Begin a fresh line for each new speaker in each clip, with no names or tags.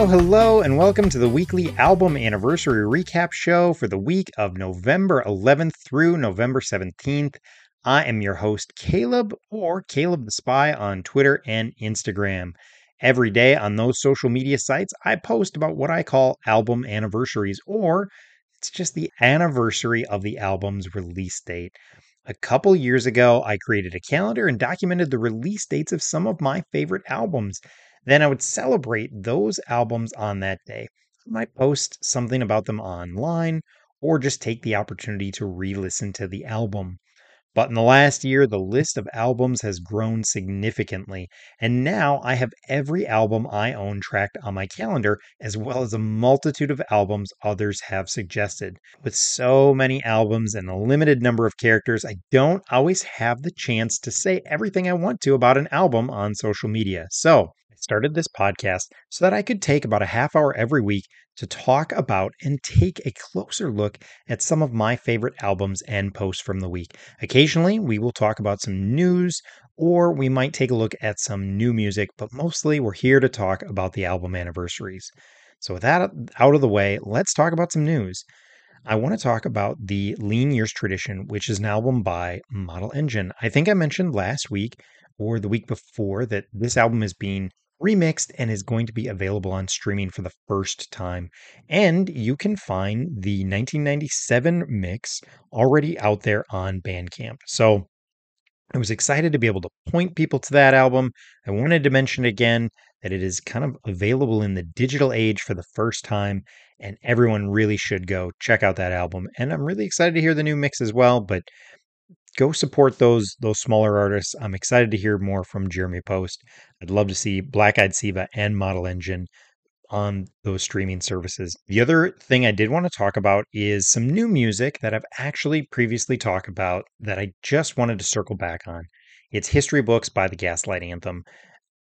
Hello, hello, and welcome to the weekly album anniversary recap show for the week of November 11th through November 17th. I am your host, Caleb, or Caleb the Spy on Twitter and Instagram. Every day on those social media sites, I post about what I call album anniversaries, or it's just the anniversary of the album's release date. A couple years ago, I created a calendar and documented the release dates of some of my favorite albums. Then I would celebrate those albums on that day. I might post something about them online or just take the opportunity to re listen to the album. But in the last year, the list of albums has grown significantly, and now I have every album I own tracked on my calendar, as well as a multitude of albums others have suggested. With so many albums and a limited number of characters, I don't always have the chance to say everything I want to about an album on social media. So, started this podcast so that I could take about a half hour every week to talk about and take a closer look at some of my favorite albums and posts from the week. Occasionally, we will talk about some news or we might take a look at some new music, but mostly we're here to talk about the album anniversaries. So, with that out of the way, let's talk about some news. I want to talk about the Lean Years Tradition, which is an album by Model Engine. I think I mentioned last week or the week before that this album is being remixed and is going to be available on streaming for the first time. And you can find the 1997 mix already out there on Bandcamp. So I was excited to be able to point people to that album. I wanted to mention again that it is kind of available in the digital age for the first time, and everyone really should go check out that album. And I'm really excited to hear the new mix as well. But go support those those smaller artists. I'm excited to hear more from Jeremy Post. I'd love to see Black Eyed Sceva and Model Engine on those streaming services. The other thing I did want to talk about is some new music that I've actually previously talked about that I just wanted to circle back on. It's History Books by the Gaslight Anthem.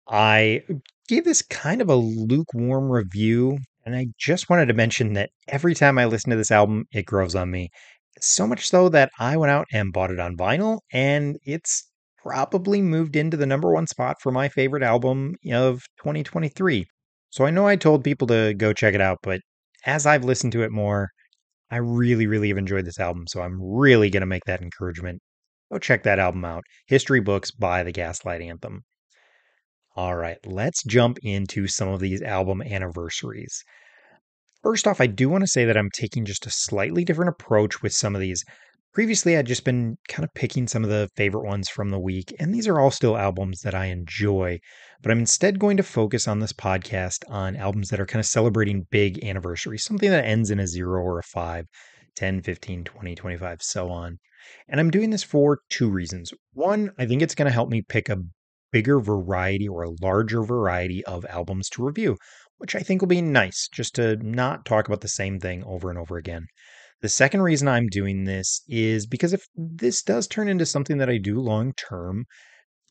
I gave this kind of a lukewarm review, and I just wanted to mention that every time I listen to this album, it grows on me. So much so that I went out and bought it on vinyl, and it's probably moved into the number one spot for my favorite album of 2023. So I know I told people to go check it out, but as I've listened to it more, I really, really have enjoyed this album. So I'm really going to make that encouragement. Go check that album out History Books by the Gaslight Anthem. All right, let's jump into some of these album anniversaries. First off, I do want to say that I'm taking just a slightly different approach with some of these. Previously, I'd just been kind of picking some of the favorite ones from the week, and these are all still albums that I enjoy. But I'm instead going to focus on this podcast on albums that are kind of celebrating big anniversaries, something that ends in a zero or a five, 10, 15, 20, 25, so on. And I'm doing this for two reasons. One, I think it's going to help me pick a bigger variety or a larger variety of albums to review which I think will be nice just to not talk about the same thing over and over again. The second reason I'm doing this is because if this does turn into something that I do long term,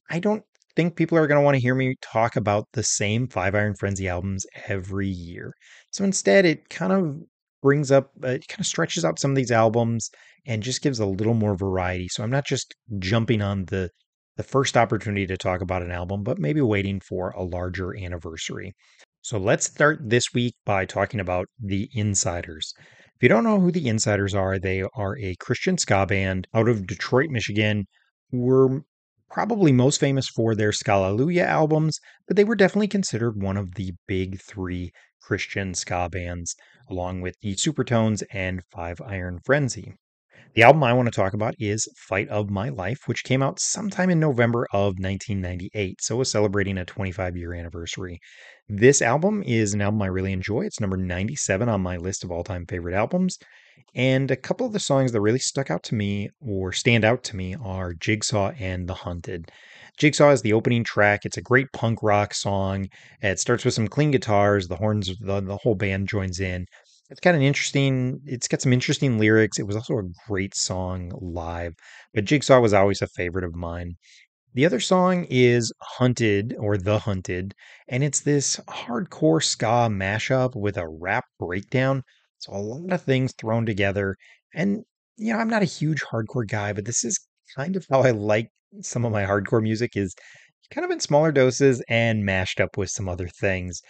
I don't think people are going to want to hear me talk about the same Five Iron Frenzy albums every year. So instead, it kind of brings up, uh, it kind of stretches out some of these albums and just gives a little more variety. So I'm not just jumping on the the first opportunity to talk about an album, but maybe waiting for a larger anniversary. So let's start this week by talking about the Insyderz. If you don't know who the Insyderz are, they are a Christian ska band out of Detroit, Michigan, were probably most famous for their Skalleluia albums, but they were definitely considered one of the big three Christian ska bands, along with the Supertones and Five Iron Frenzy. The album I want to talk about is Fight of My Life, which came out sometime in November of 1998, so was celebrating a 25 year anniversary. This album is an album I really enjoy. It's number 97 on my list of all time favorite albums. And a couple of the songs that really stuck out to me or stand out to me are Jigsaw and The Hunted. Jigsaw is the opening track. It's a great punk rock song. It starts with some clean guitars. The horns, the, the whole band joins in it's got an interesting it's got some interesting lyrics it was also a great song live but jigsaw was always a favorite of mine the other song is hunted or the hunted and it's this hardcore ska mashup with a rap breakdown so a lot of things thrown together and you know i'm not a huge hardcore guy but this is kind of how i like some of my hardcore music is kind of in smaller doses and mashed up with some other things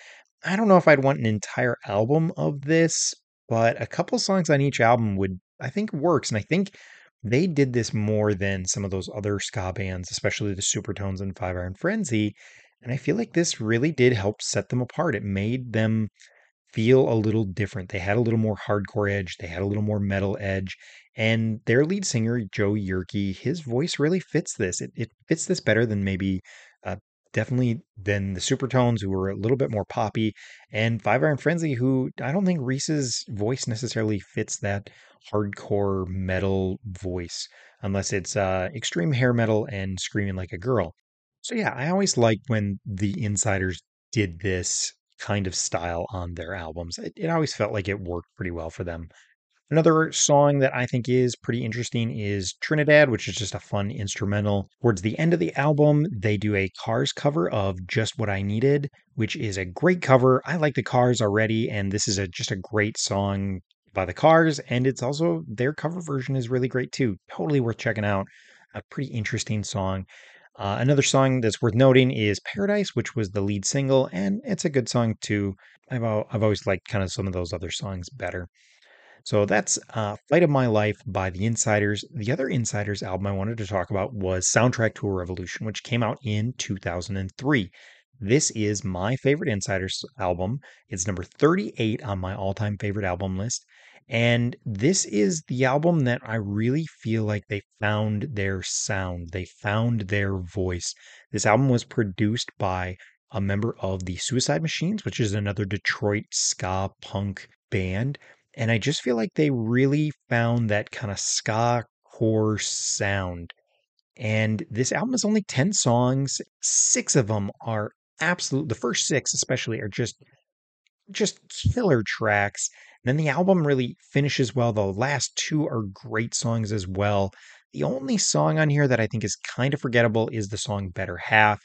I don't know if I'd want an entire album of this, but a couple songs on each album would, I think, works. And I think they did this more than some of those other ska bands, especially the Supertones and Five Iron Frenzy. And I feel like this really did help set them apart. It made them feel a little different. They had a little more hardcore edge, they had a little more metal edge, and their lead singer, Joe Yerke, his voice really fits this. It, it fits this better than maybe definitely than the Supertones, who were a little bit more poppy, and Five Iron Frenzy, who I don't think Reese's voice necessarily fits that hardcore metal voice, unless it's uh, extreme hair metal and screaming like a girl. So yeah, I always liked when the Insyderz did this kind of style on their albums. It, it always felt like it worked pretty well for them. Another song that I think is pretty interesting is Trinidad, which is just a fun instrumental. Towards the end of the album, they do a Cars cover of Just What I Needed, which is a great cover. I like the Cars already, and this is a, just a great song by the Cars, and it's also their cover version is really great too. Totally worth checking out. A pretty interesting song. Uh, another song that's worth noting is Paradise, which was the lead single, and it's a good song too. I've, I've always liked kind of some of those other songs better. So that's uh, Flight of My Life by The Insyderz. The other Insyderz album I wanted to talk about was Soundtrack to a Revolution, which came out in 2003. This is my favorite Insyderz album. It's number 38 on my all time favorite album list. And this is the album that I really feel like they found their sound. They found their voice. This album was produced by a member of the Suicide Machines, which is another Detroit ska punk band. And I just feel like they really found that kind of ska core sound. And this album is only 10 songs. Six of them are absolute the first six especially are just just killer tracks. And then the album really finishes well. The last two are great songs as well. The only song on here that I think is kind of forgettable is the song Better Half.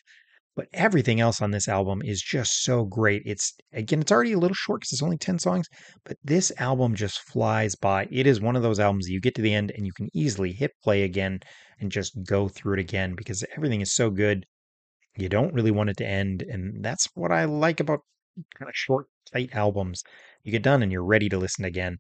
But everything else on this album is just so great. It's again, it's already a little short because it's only 10 songs, but this album just flies by. It is one of those albums that you get to the end and you can easily hit play again and just go through it again because everything is so good. You don't really want it to end. And that's what I like about kind of short, tight albums. You get done and you're ready to listen again.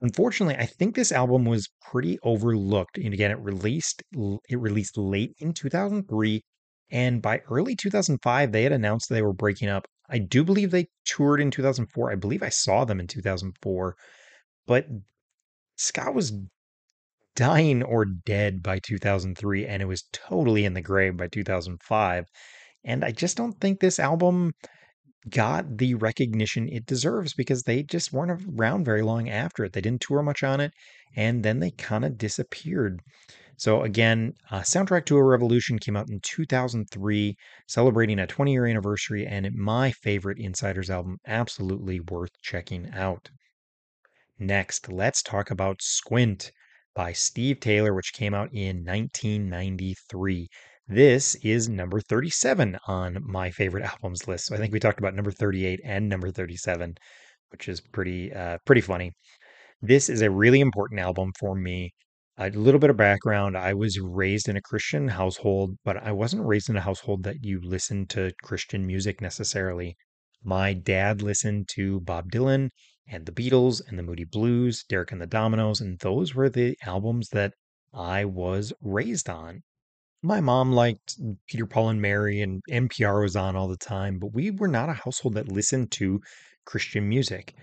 Unfortunately, I think this album was pretty overlooked. And again, it released it released late in 2003 and by early 2005, they had announced they were breaking up. I do believe they toured in 2004. I believe I saw them in 2004. But Scott was dying or dead by 2003, and it was totally in the grave by 2005. And I just don't think this album got the recognition it deserves because they just weren't around very long after it. They didn't tour much on it, and then they kind of disappeared. So again, uh, Soundtrack to a Revolution came out in 2003, celebrating a 20 year anniversary, and my favorite Insyderz album, absolutely worth checking out. Next, let's talk about Squint by Steve Taylor, which came out in 1993. This is number 37 on my favorite albums list. So I think we talked about number 38 and number 37, which is pretty uh, pretty funny. This is a really important album for me. A little bit of background I was raised in a Christian household, but I wasn't raised in a household that you listened to Christian music necessarily. My dad listened to Bob Dylan and the Beatles and the Moody Blues, Derek and the Dominos, and those were the albums that I was raised on. My mom liked Peter, Paul, and Mary, and NPR was on all the time, but we were not a household that listened to Christian music.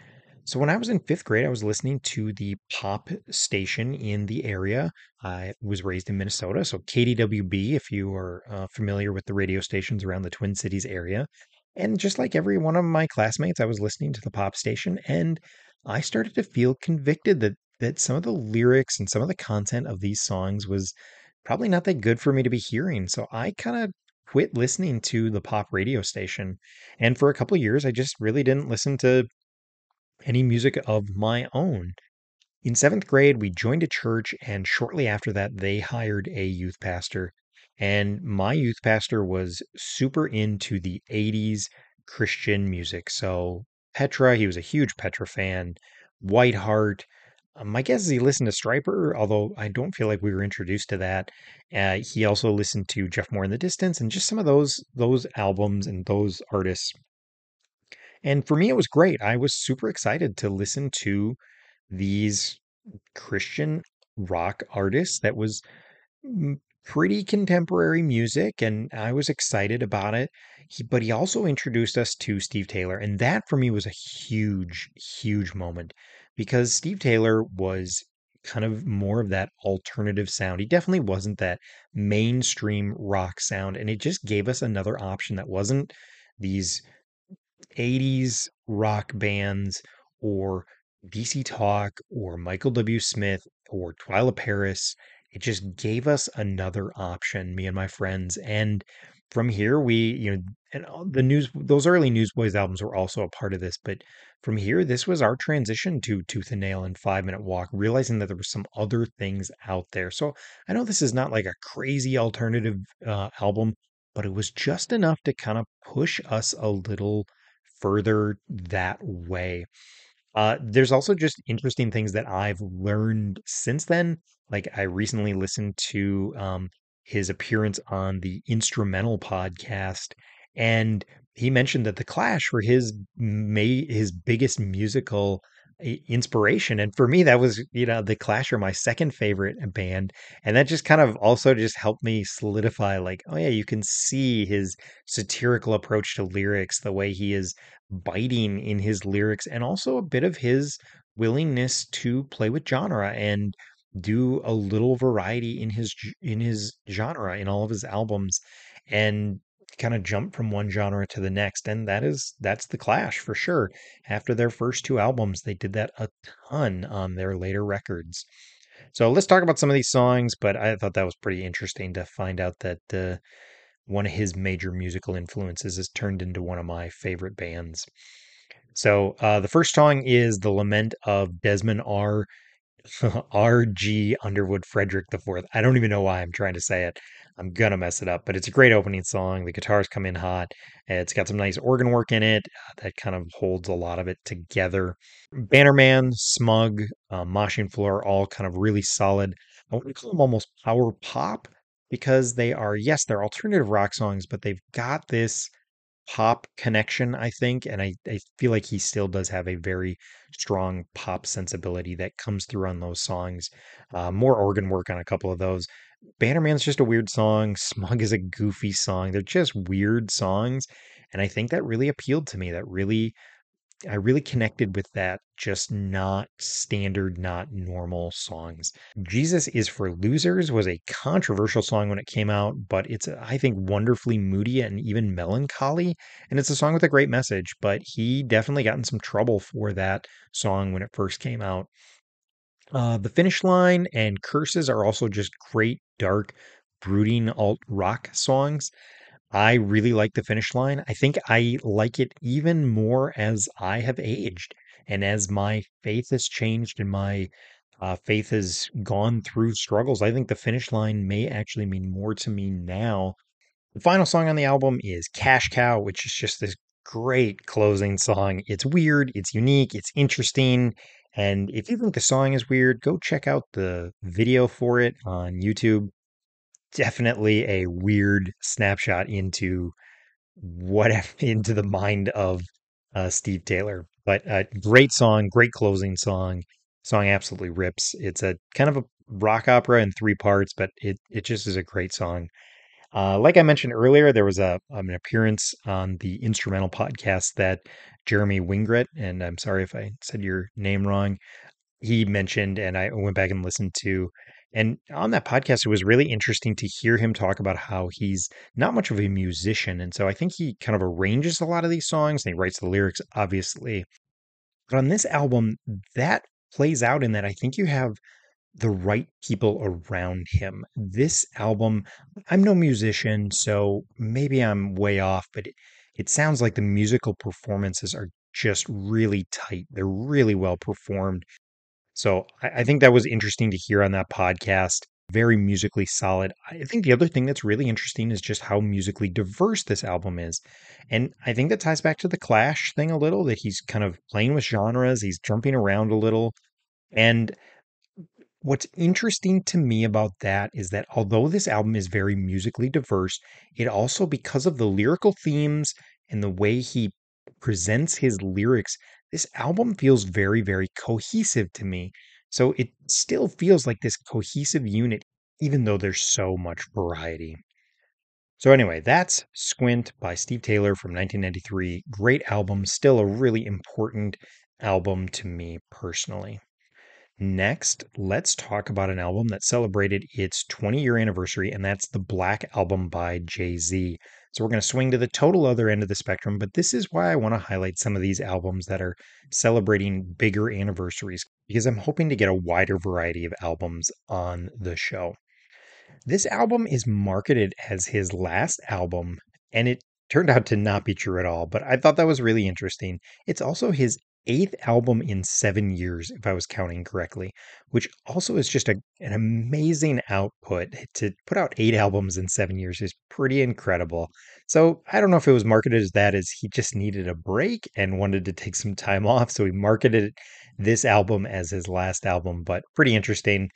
So when I was in fifth grade, I was listening to the pop station in the area. I was raised in Minnesota, so KDWB, if you are uh, familiar with the radio stations around the Twin Cities area. And just like every one of my classmates, I was listening to the pop station, and I started to feel convicted that that some of the lyrics and some of the content of these songs was probably not that good for me to be hearing. So I kind of quit listening to the pop radio station. And for a couple years, I just really didn't listen to any music of my own. In seventh grade, we joined a church, and shortly after that, they hired a youth pastor. And my youth pastor was super into the 80s Christian music. So, Petra, he was a huge Petra fan, Whiteheart. Um, my guess is he listened to Stryper, although I don't feel like we were introduced to that. Uh, he also listened to Jeff Moore in the Distance and just some of those those albums and those artists And for me, it was great. I was super excited to listen to these Christian rock artists that was pretty contemporary music, and I was excited about it. He, but he also introduced us to Steve Taylor, and that for me was a huge, huge moment because Steve Taylor was kind of more of that alternative sound. He definitely wasn't that mainstream rock sound, and it just gave us another option that wasn't these 80s rock bands or DC Talk or Michael W. Smith or Twila Paris. It just gave us another option, me and my friends. And from here, we, you know, and the news, those early Newsboys albums were also a part of this. But from here, this was our transition to Tooth and Nail and Five Minute Walk, realizing that there were some other things out there. So I know this is not like a crazy alternative uh, album, but it was just enough to kind of push us a little further that way. Uh, there's also just interesting things that I've learned since then. Like I recently listened to um, his appearance on the Instrumental podcast, and he mentioned that the Clash were his may his biggest musical inspiration. And for me, that was you know the Clash are my second favorite uh, band, and that just kind of also just helped me solidify like, oh yeah, you can see his satirical approach to lyrics, the way he is biting in his lyrics and also a bit of his willingness to play with genre and do a little variety in his in his genre in all of his albums and kind of jump from one genre to the next and that is that's the clash for sure. After their first two albums they did that a ton on their later records. So let's talk about some of these songs but i thought that was pretty interesting to find out that uh, one of his major musical influences has turned into one of my favorite bands. So uh, the first song is "The Lament of Desmond R. R. G. Underwood Frederick Fourth. I don't even know why I'm trying to say it. I'm gonna mess it up, but it's a great opening song. The guitars come in hot. It's got some nice organ work in it uh, that kind of holds a lot of it together. Bannerman, Smug, uh, Moshing Floor, all kind of really solid. I want to call them almost power pop because they are, yes, they're alternative rock songs, but they've got this pop connection, I think, and I I feel like he still does have a very strong pop sensibility that comes through on those songs. Uh, more organ work on a couple of those. Bannerman's just a weird song. Smug is a goofy song. They're just weird songs, and I think that really appealed to me. That really I really connected with that just not standard, not normal songs. Jesus is for Losers was a controversial song when it came out, but it's, I think, wonderfully moody and even melancholy. And it's a song with a great message, but he definitely got in some trouble for that song when it first came out. Uh, the Finish Line and Curses are also just great, dark, brooding alt rock songs. I really like the finish line. I think I like it even more as I have aged and as my faith has changed and my uh, faith has gone through struggles. I think the finish line may actually mean more to me now. The final song on the album is Cash Cow, which is just this great closing song. It's weird, it's unique, it's interesting. And if you think the song is weird, go check out the video for it on YouTube definitely a weird snapshot into what into the mind of uh, Steve Taylor. But uh, great song, great closing song. Song absolutely rips. It's a kind of a rock opera in three parts, but it it just is a great song. Uh, like I mentioned earlier, there was a an appearance on the instrumental podcast that Jeremy Wingret, and I'm sorry if I said your name wrong, he mentioned, and I went back and listened to. And on that podcast, it was really interesting to hear him talk about how he's not much of a musician. And so I think he kind of arranges a lot of these songs and he writes the lyrics, obviously. But on this album, that plays out in that I think you have the right people around him. This album, I'm no musician, so maybe I'm way off, but it, it sounds like the musical performances are just really tight. They're really well performed. So I, think that was interesting to hear on that podcast. Very musically solid. I think the other thing that's really interesting is just how musically diverse this album is. And I think that ties back to the Clash thing a little, that he's kind of playing with genres, he's jumping around a little. And what's interesting to me about that is that although this album is very musically diverse, it also, because of the lyrical themes and the way he presents his lyrics, this album feels very, very cohesive to me. So it still feels like this cohesive unit, even though there's so much variety. So, anyway, that's Squint by Steve Taylor from 1993. Great album, still a really important album to me personally. Next, let's talk about an album that celebrated its 20 year anniversary, and that's the Black Album by Jay Z. So, we're going to swing to the total other end of the spectrum, but this is why I want to highlight some of these albums that are celebrating bigger anniversaries, because I'm hoping to get a wider variety of albums on the show. This album is marketed as his last album, and it turned out to not be true at all, but I thought that was really interesting. It's also his eighth album in seven years, if I was counting correctly, which also is just a, an amazing output. To put out eight albums in seven years is pretty incredible. So I don't know if it was marketed as that, as he just needed a break and wanted to take some time off. So he marketed this album as his last album, but pretty interesting.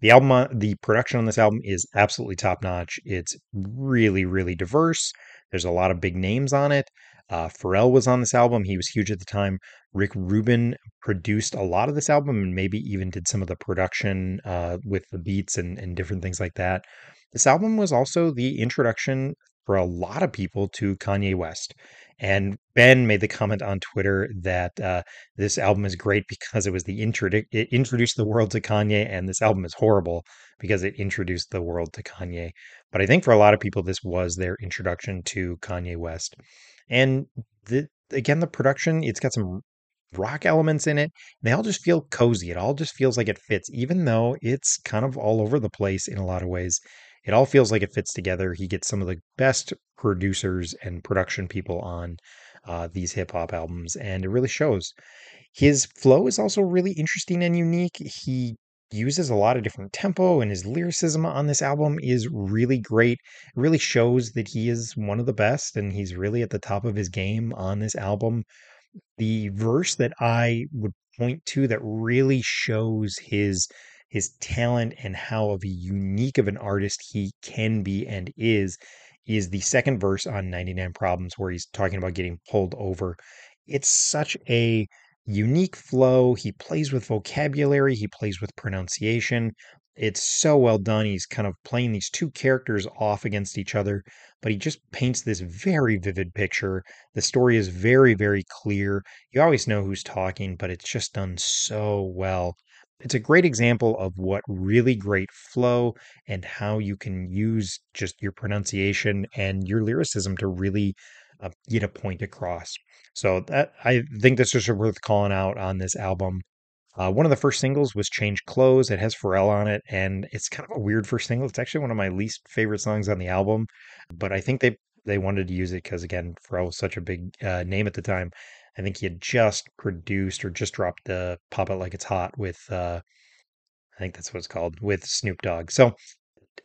The album, uh, the production on this album is absolutely top notch. It's really, really diverse. There's a lot of big names on it. Uh, Pharrell was on this album. He was huge at the time. Rick Rubin produced a lot of this album and maybe even did some of the production uh, with the beats and, and different things like that. This album was also the introduction for a lot of people to Kanye West. And Ben made the comment on Twitter that uh, this album is great because it was the intro it introduced the world to Kanye, and this album is horrible because it introduced the world to Kanye. But I think for a lot of people, this was their introduction to Kanye West. And the, again, the production, it's got some rock elements in it. They all just feel cozy. It all just feels like it fits, even though it's kind of all over the place in a lot of ways. It all feels like it fits together. He gets some of the best producers and production people on uh, these hip hop albums, and it really shows. His flow is also really interesting and unique. He uses a lot of different tempo and his lyricism on this album is really great. It really shows that he is one of the best and he's really at the top of his game on this album. The verse that I would point to that really shows his his talent and how of a unique of an artist he can be and is is the second verse on 99 Problems where he's talking about getting pulled over. It's such a unique flow. He plays with vocabulary, he plays with pronunciation. It's so well done. He's kind of playing these two characters off against each other, but he just paints this very vivid picture. The story is very, very clear. You always know who's talking, but it's just done so well. It's a great example of what really great flow and how you can use just your pronunciation and your lyricism to really uh, get a point across. So that I think this is worth calling out on this album. Uh, one of the first singles was "Change Clothes." It has Pharrell on it, and it's kind of a weird first single. It's actually one of my least favorite songs on the album, but I think they they wanted to use it because again, Pharrell was such a big uh, name at the time. I think he had just produced or just dropped the "Pop It Like It's Hot" with uh, I think that's what it's called with Snoop Dogg. So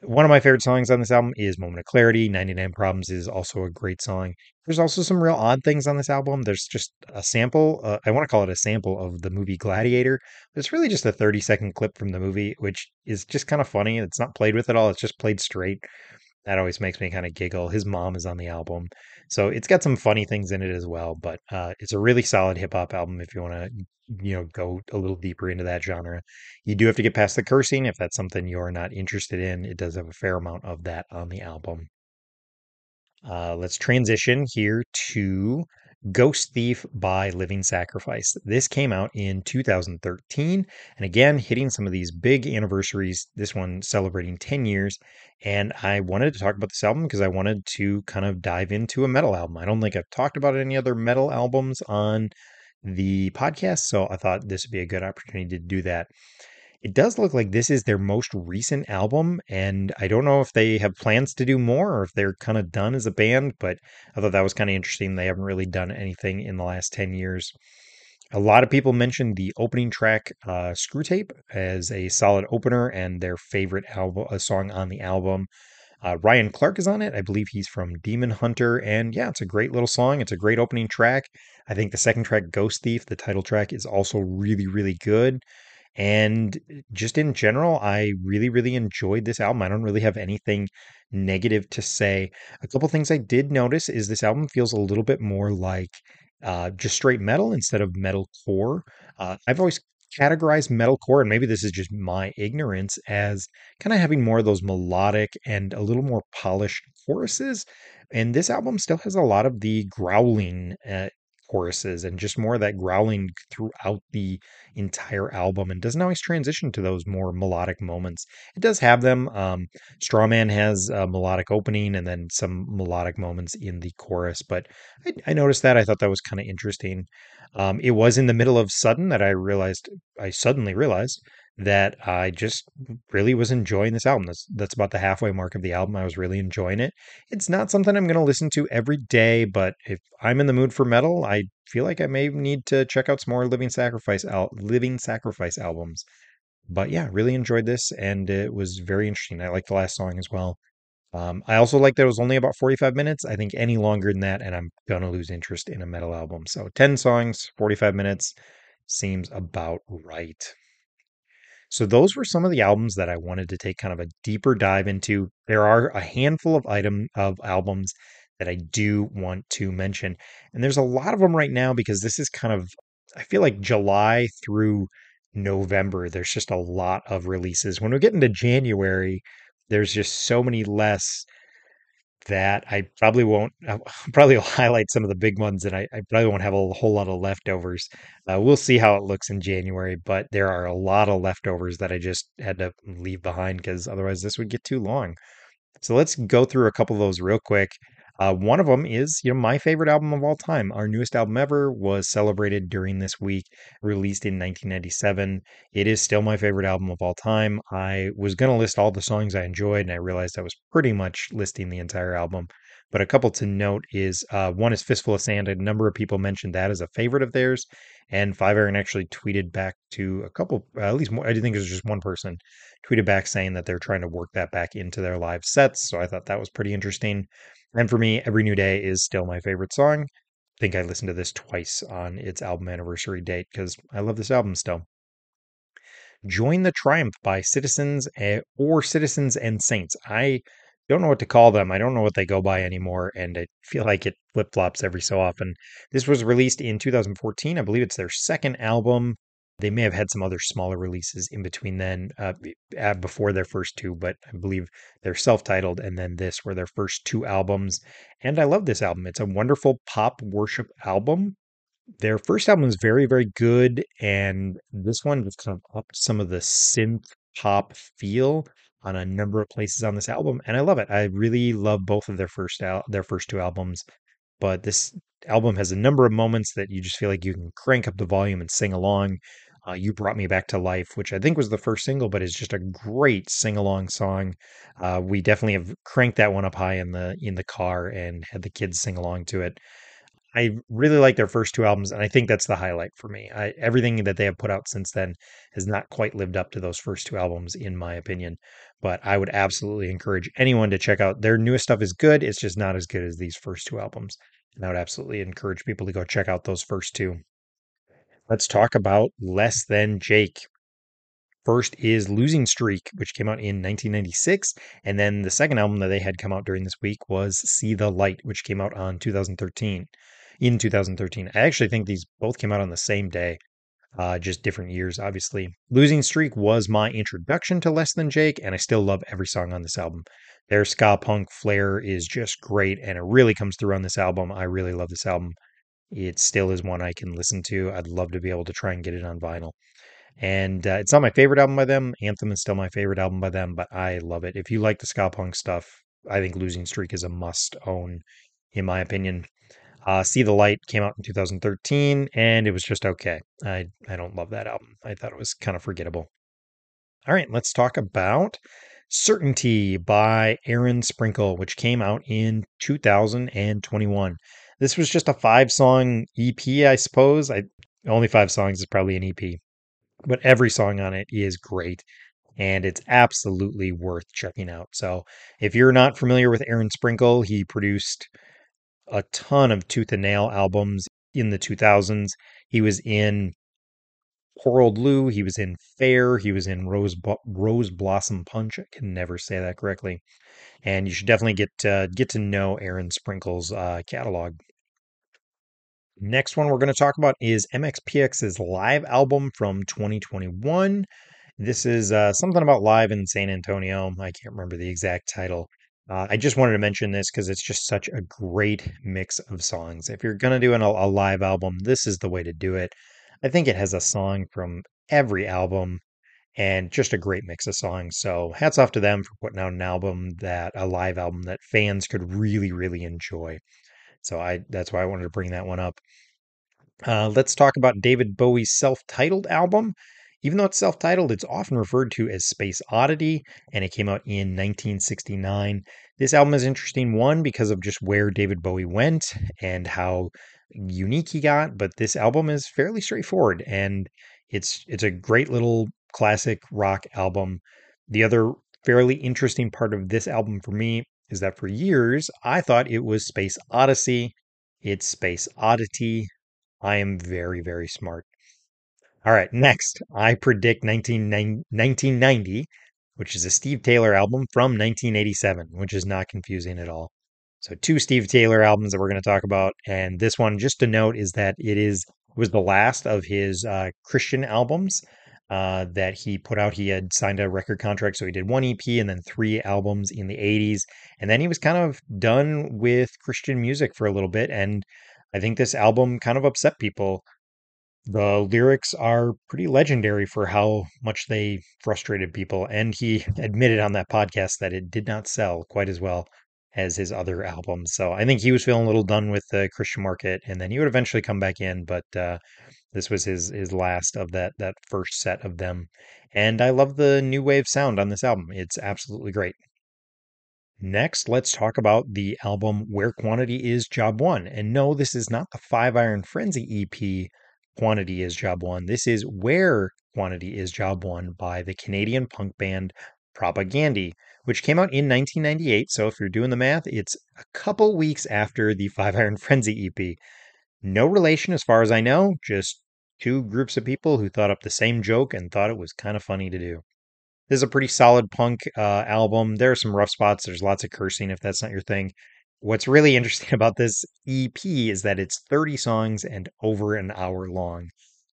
one of my favorite songs on this album is Moment of Clarity. 99 Problems is also a great song. There's also some real odd things on this album. There's just a sample, uh, I want to call it a sample of the movie Gladiator. It's really just a 30 second clip from the movie, which is just kind of funny. It's not played with at all, it's just played straight. That always makes me kind of giggle. His mom is on the album. So it's got some funny things in it as well, but uh, it's a really solid hip hop album if you want to, you know, go a little deeper into that genre. You do have to get past the cursing if that's something you're not interested in. It does have a fair amount of that on the album. Uh, let's transition here to Ghost Thief by Living Sacrifice. This came out in 2013, and again, hitting some of these big anniversaries. This one celebrating 10 years. And I wanted to talk about this album because I wanted to kind of dive into a metal album. I don't think I've talked about any other metal albums on the podcast, so I thought this would be a good opportunity to do that. It does look like this is their most recent album, and I don't know if they have plans to do more or if they're kind of done as a band, but I thought that was kind of interesting. They haven't really done anything in the last 10 years. A lot of people mentioned the opening track, uh, Screwtape, as a solid opener and their favorite album, a song on the album. Uh, Ryan Clark is on it. I believe he's from Demon Hunter. And yeah, it's a great little song. It's a great opening track. I think the second track, Ghost Thief, the title track, is also really, really good. And just in general, I really, really enjoyed this album. I don't really have anything negative to say. A couple things I did notice is this album feels a little bit more like uh, just straight metal instead of metalcore. Uh, I've always categorized metalcore, and maybe this is just my ignorance, as kind of having more of those melodic and a little more polished choruses. And this album still has a lot of the growling uh, choruses and just more of that growling throughout the entire album and doesn't always transition to those more melodic moments. It does have them. Um, Strawman has a melodic opening and then some melodic moments in the chorus, but I, I noticed that. I thought that was kind of interesting. Um, it was in the middle of Sudden that I realized, I suddenly realized that I just really was enjoying this album. That's that's about the halfway mark of the album. I was really enjoying it. It's not something I'm going to listen to every day, but if I'm in the mood for metal, I feel like I may need to check out some more Living Sacrifice al- Living Sacrifice albums. But yeah, really enjoyed this, and it was very interesting. I like the last song as well. Um, I also like that it was only about 45 minutes. I think any longer than that, and I'm gonna lose interest in a metal album. So 10 songs, 45 minutes seems about right. So those were some of the albums that I wanted to take kind of a deeper dive into. There are a handful of item of albums that I do want to mention. And there's a lot of them right now because this is kind of I feel like July through November there's just a lot of releases. When we get into January, there's just so many less that I probably won't. I probably will highlight some of the big ones, and I, I probably won't have a whole lot of leftovers. Uh, we'll see how it looks in January, but there are a lot of leftovers that I just had to leave behind because otherwise this would get too long. So let's go through a couple of those real quick. Uh, one of them is, you know, my favorite album of all time. Our newest album ever was celebrated during this week, released in 1997. It is still my favorite album of all time. I was going to list all the songs I enjoyed, and I realized I was pretty much listing the entire album. But a couple to note is uh, one is Fistful of Sand. A number of people mentioned that as a favorite of theirs. And Five Iron actually tweeted back to a couple, uh, at least more, I think it was just one person, tweeted back saying that they're trying to work that back into their live sets. So I thought that was pretty interesting. And for me, Every New Day is still my favorite song. I think I listened to this twice on its album anniversary date because I love this album still. Join the Triumph by Citizens eh, or Citizens and Saints. I don't know what to call them. I don't know what they go by anymore, and I feel like it flip flops every so often. This was released in 2014. I believe it's their second album. They may have had some other smaller releases in between then, uh, before their first two, but I believe they're self titled, and then this were their first two albums. And I love this album. It's a wonderful pop worship album. Their first album is very, very good, and this one just kind of upped some of the synth pop feel on a number of places on this album, and I love it. I really love both of their first al- their first two albums, but this album has a number of moments that you just feel like you can crank up the volume and sing along. Uh, you brought me back to life, which I think was the first single, but is just a great sing along song. Uh, we definitely have cranked that one up high in the in the car and had the kids sing along to it. I really like their first two albums, and I think that's the highlight for me. I, everything that they have put out since then has not quite lived up to those first two albums, in my opinion. But I would absolutely encourage anyone to check out their newest stuff. is good; it's just not as good as these first two albums. And I would absolutely encourage people to go check out those first two. Let's talk about Less Than Jake. First is Losing Streak, which came out in 1996. And then the second album that they had come out during this week was See the Light, which came out on 2013 in 2013. I actually think these both came out on the same day, uh, just different years, obviously. Losing Streak was my introduction to Less Than Jake, and I still love every song on this album. Their ska punk flair is just great, and it really comes through on this album. I really love this album. It still is one I can listen to. I'd love to be able to try and get it on vinyl. And uh, it's not my favorite album by them. Anthem is still my favorite album by them, but I love it. If you like the ska punk stuff, I think Losing Streak is a must own, in my opinion. Uh, See the Light came out in 2013, and it was just okay. I I don't love that album. I thought it was kind of forgettable. All right, let's talk about Certainty by Aaron Sprinkle, which came out in 2021. This was just a five song EP, I suppose. I only five songs is probably an EP, but every song on it is great and it's absolutely worth checking out. So, if you're not familiar with Aaron Sprinkle, he produced a ton of Tooth and Nail albums in the 2000s. He was in Poor Old Lu. He was in Fair. He was in Rose Rose Blossom Punch. I can never say that correctly. And you should definitely get uh, get to know Aaron Sprinkle's uh, catalog. Next one we're going to talk about is MXPX's live album from 2021. This is uh, something about live in San Antonio. I can't remember the exact title. Uh, I just wanted to mention this because it's just such a great mix of songs. If you're going to do an, a live album, this is the way to do it. I think it has a song from every album and just a great mix of songs. So hats off to them for putting out an album that a live album that fans could really, really enjoy. So I that's why I wanted to bring that one up. Uh, let's talk about David Bowie's self-titled album. Even though it's self titled, it's often referred to as Space Oddity, and it came out in 1969. This album is interesting, one, because of just where David Bowie went and how unique he got, but this album is fairly straightforward and it's it's a great little classic rock album. The other fairly interesting part of this album for me is that for years I thought it was Space Odyssey. It's Space Oddity. I am very, very smart. All right, next, I predict 1990, which is a Steve Taylor album from 1987, which is not confusing at all. So, two Steve Taylor albums that we're going to talk about, and this one, just to note, is that it is was the last of his uh, Christian albums uh, that he put out. He had signed a record contract, so he did one EP and then three albums in the 80s, and then he was kind of done with Christian music for a little bit, and I think this album kind of upset people the lyrics are pretty legendary for how much they frustrated people. And he admitted on that podcast that it did not sell quite as well as his other albums. So I think he was feeling a little done with the Christian market, and then he would eventually come back in. But uh, this was his his last of that that first set of them. And I love the new wave sound on this album. It's absolutely great. Next, let's talk about the album Where Quantity Is Job One. And no, this is not the Five Iron Frenzy EP Quantity is Job One. This is Where Quantity is Job One by the Canadian punk band Propagandhi, which came out in 1998. So if you're doing the math, it's a couple weeks after the Five Iron Frenzy EP. No relation as far as I know, just two groups of people who thought up the same joke and thought it was kind of funny to do. This is a pretty solid punk uh, album. There are some rough spots. There's lots of cursing if that's not your thing. What's really interesting about this EP is that it's 30 songs and over an hour long.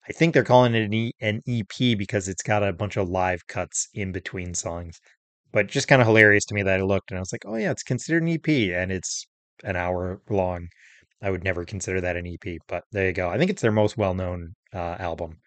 I think they're calling it an, e- an EP because it's got a bunch of live cuts in between songs. But just kind of hilarious to me that I looked and I was like, oh, yeah, it's considered an EP and it's an hour long. I would never consider that an EP, but there you go. I think it's their most well known uh, album.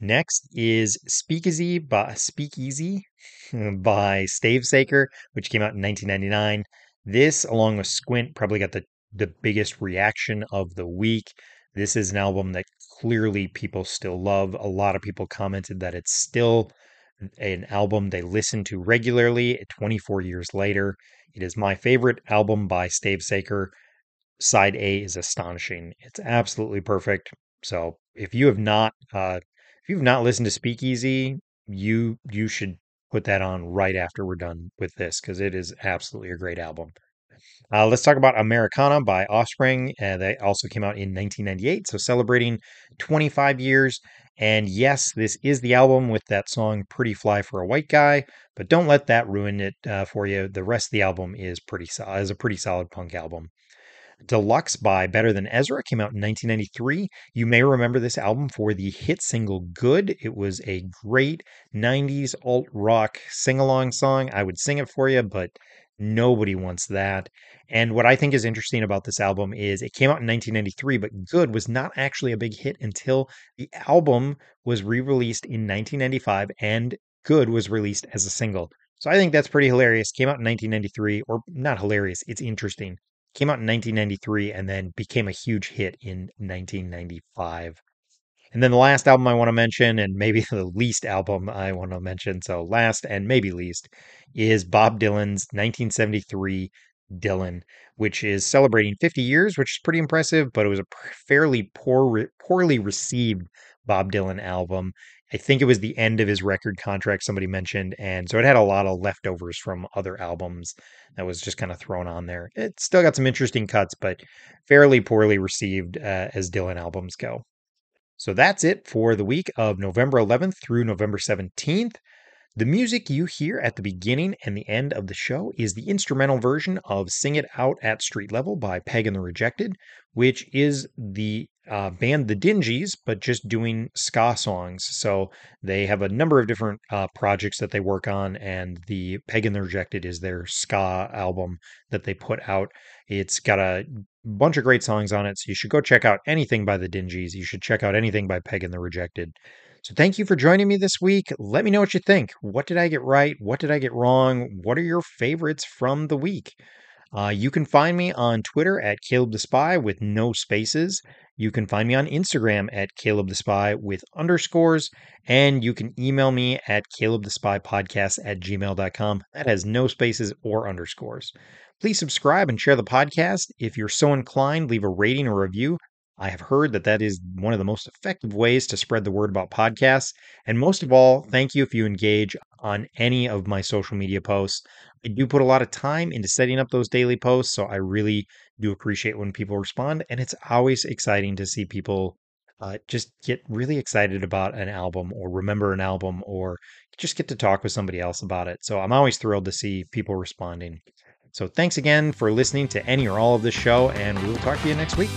Next is Speakeasy by Speakeasy by Stavesacre, which came out in 1999. This, along with Squint, probably got the, the biggest reaction of the week. This is an album that clearly people still love. A lot of people commented that it's still an album they listen to regularly 24 years later. It is my favorite album by Stavesacre. Side A is astonishing. It's absolutely perfect. So if you have not uh, if you've not listened to Speakeasy, you you should put that on right after we're done with this because it is absolutely a great album. Uh, let's talk about Americana by Offspring. Uh, they also came out in 1998, so celebrating 25 years. And yes, this is the album with that song "Pretty Fly for a White Guy," but don't let that ruin it uh, for you. The rest of the album is pretty is a pretty solid punk album. Deluxe by Better Than Ezra came out in 1993. You may remember this album for the hit single Good. It was a great 90s alt rock sing along song. I would sing it for you, but nobody wants that. And what I think is interesting about this album is it came out in 1993, but Good was not actually a big hit until the album was re released in 1995 and Good was released as a single. So I think that's pretty hilarious. Came out in 1993, or not hilarious, it's interesting came out in 1993 and then became a huge hit in 1995. And then the last album I want to mention, and maybe the least album I want to mention, so last and maybe least, is Bob Dylan's 1973 Dylan, which is celebrating 50 years, which is pretty impressive, but it was a fairly poor, poorly received Bob Dylan album. I think it was the end of his record contract, somebody mentioned. And so it had a lot of leftovers from other albums that was just kind of thrown on there. It still got some interesting cuts, but fairly poorly received uh, as Dylan albums go. So that's it for the week of November 11th through November 17th. The music you hear at the beginning and the end of the show is the instrumental version of Sing It Out at Street Level by Peg and the Rejected, which is the uh, band The Dingees, but just doing ska songs. So they have a number of different uh, projects that they work on, and the Peg and the Rejected is their ska album that they put out. It's got a bunch of great songs on it, so you should go check out anything by The Dingees. You should check out anything by Peg and the Rejected. So thank you for joining me this week. Let me know what you think. What did I get right? What did I get wrong? What are your favorites from the week? Uh, you can find me on Twitter at Caleb the Spy with no spaces. You can find me on Instagram at Caleb the Spy with underscores. And you can email me at Caleb the Spy podcast at gmail.com. That has no spaces or underscores. Please subscribe and share the podcast. If you're so inclined, leave a rating or review. I have heard that that is one of the most effective ways to spread the word about podcasts. And most of all, thank you if you engage on any of my social media posts. I do put a lot of time into setting up those daily posts, so I really do appreciate when people respond. And it's always exciting to see people uh, just get really excited about an album or remember an album or just get to talk with somebody else about it. So I'm always thrilled to see people responding. So thanks again for listening to any or all of this show, and we will talk to you next week.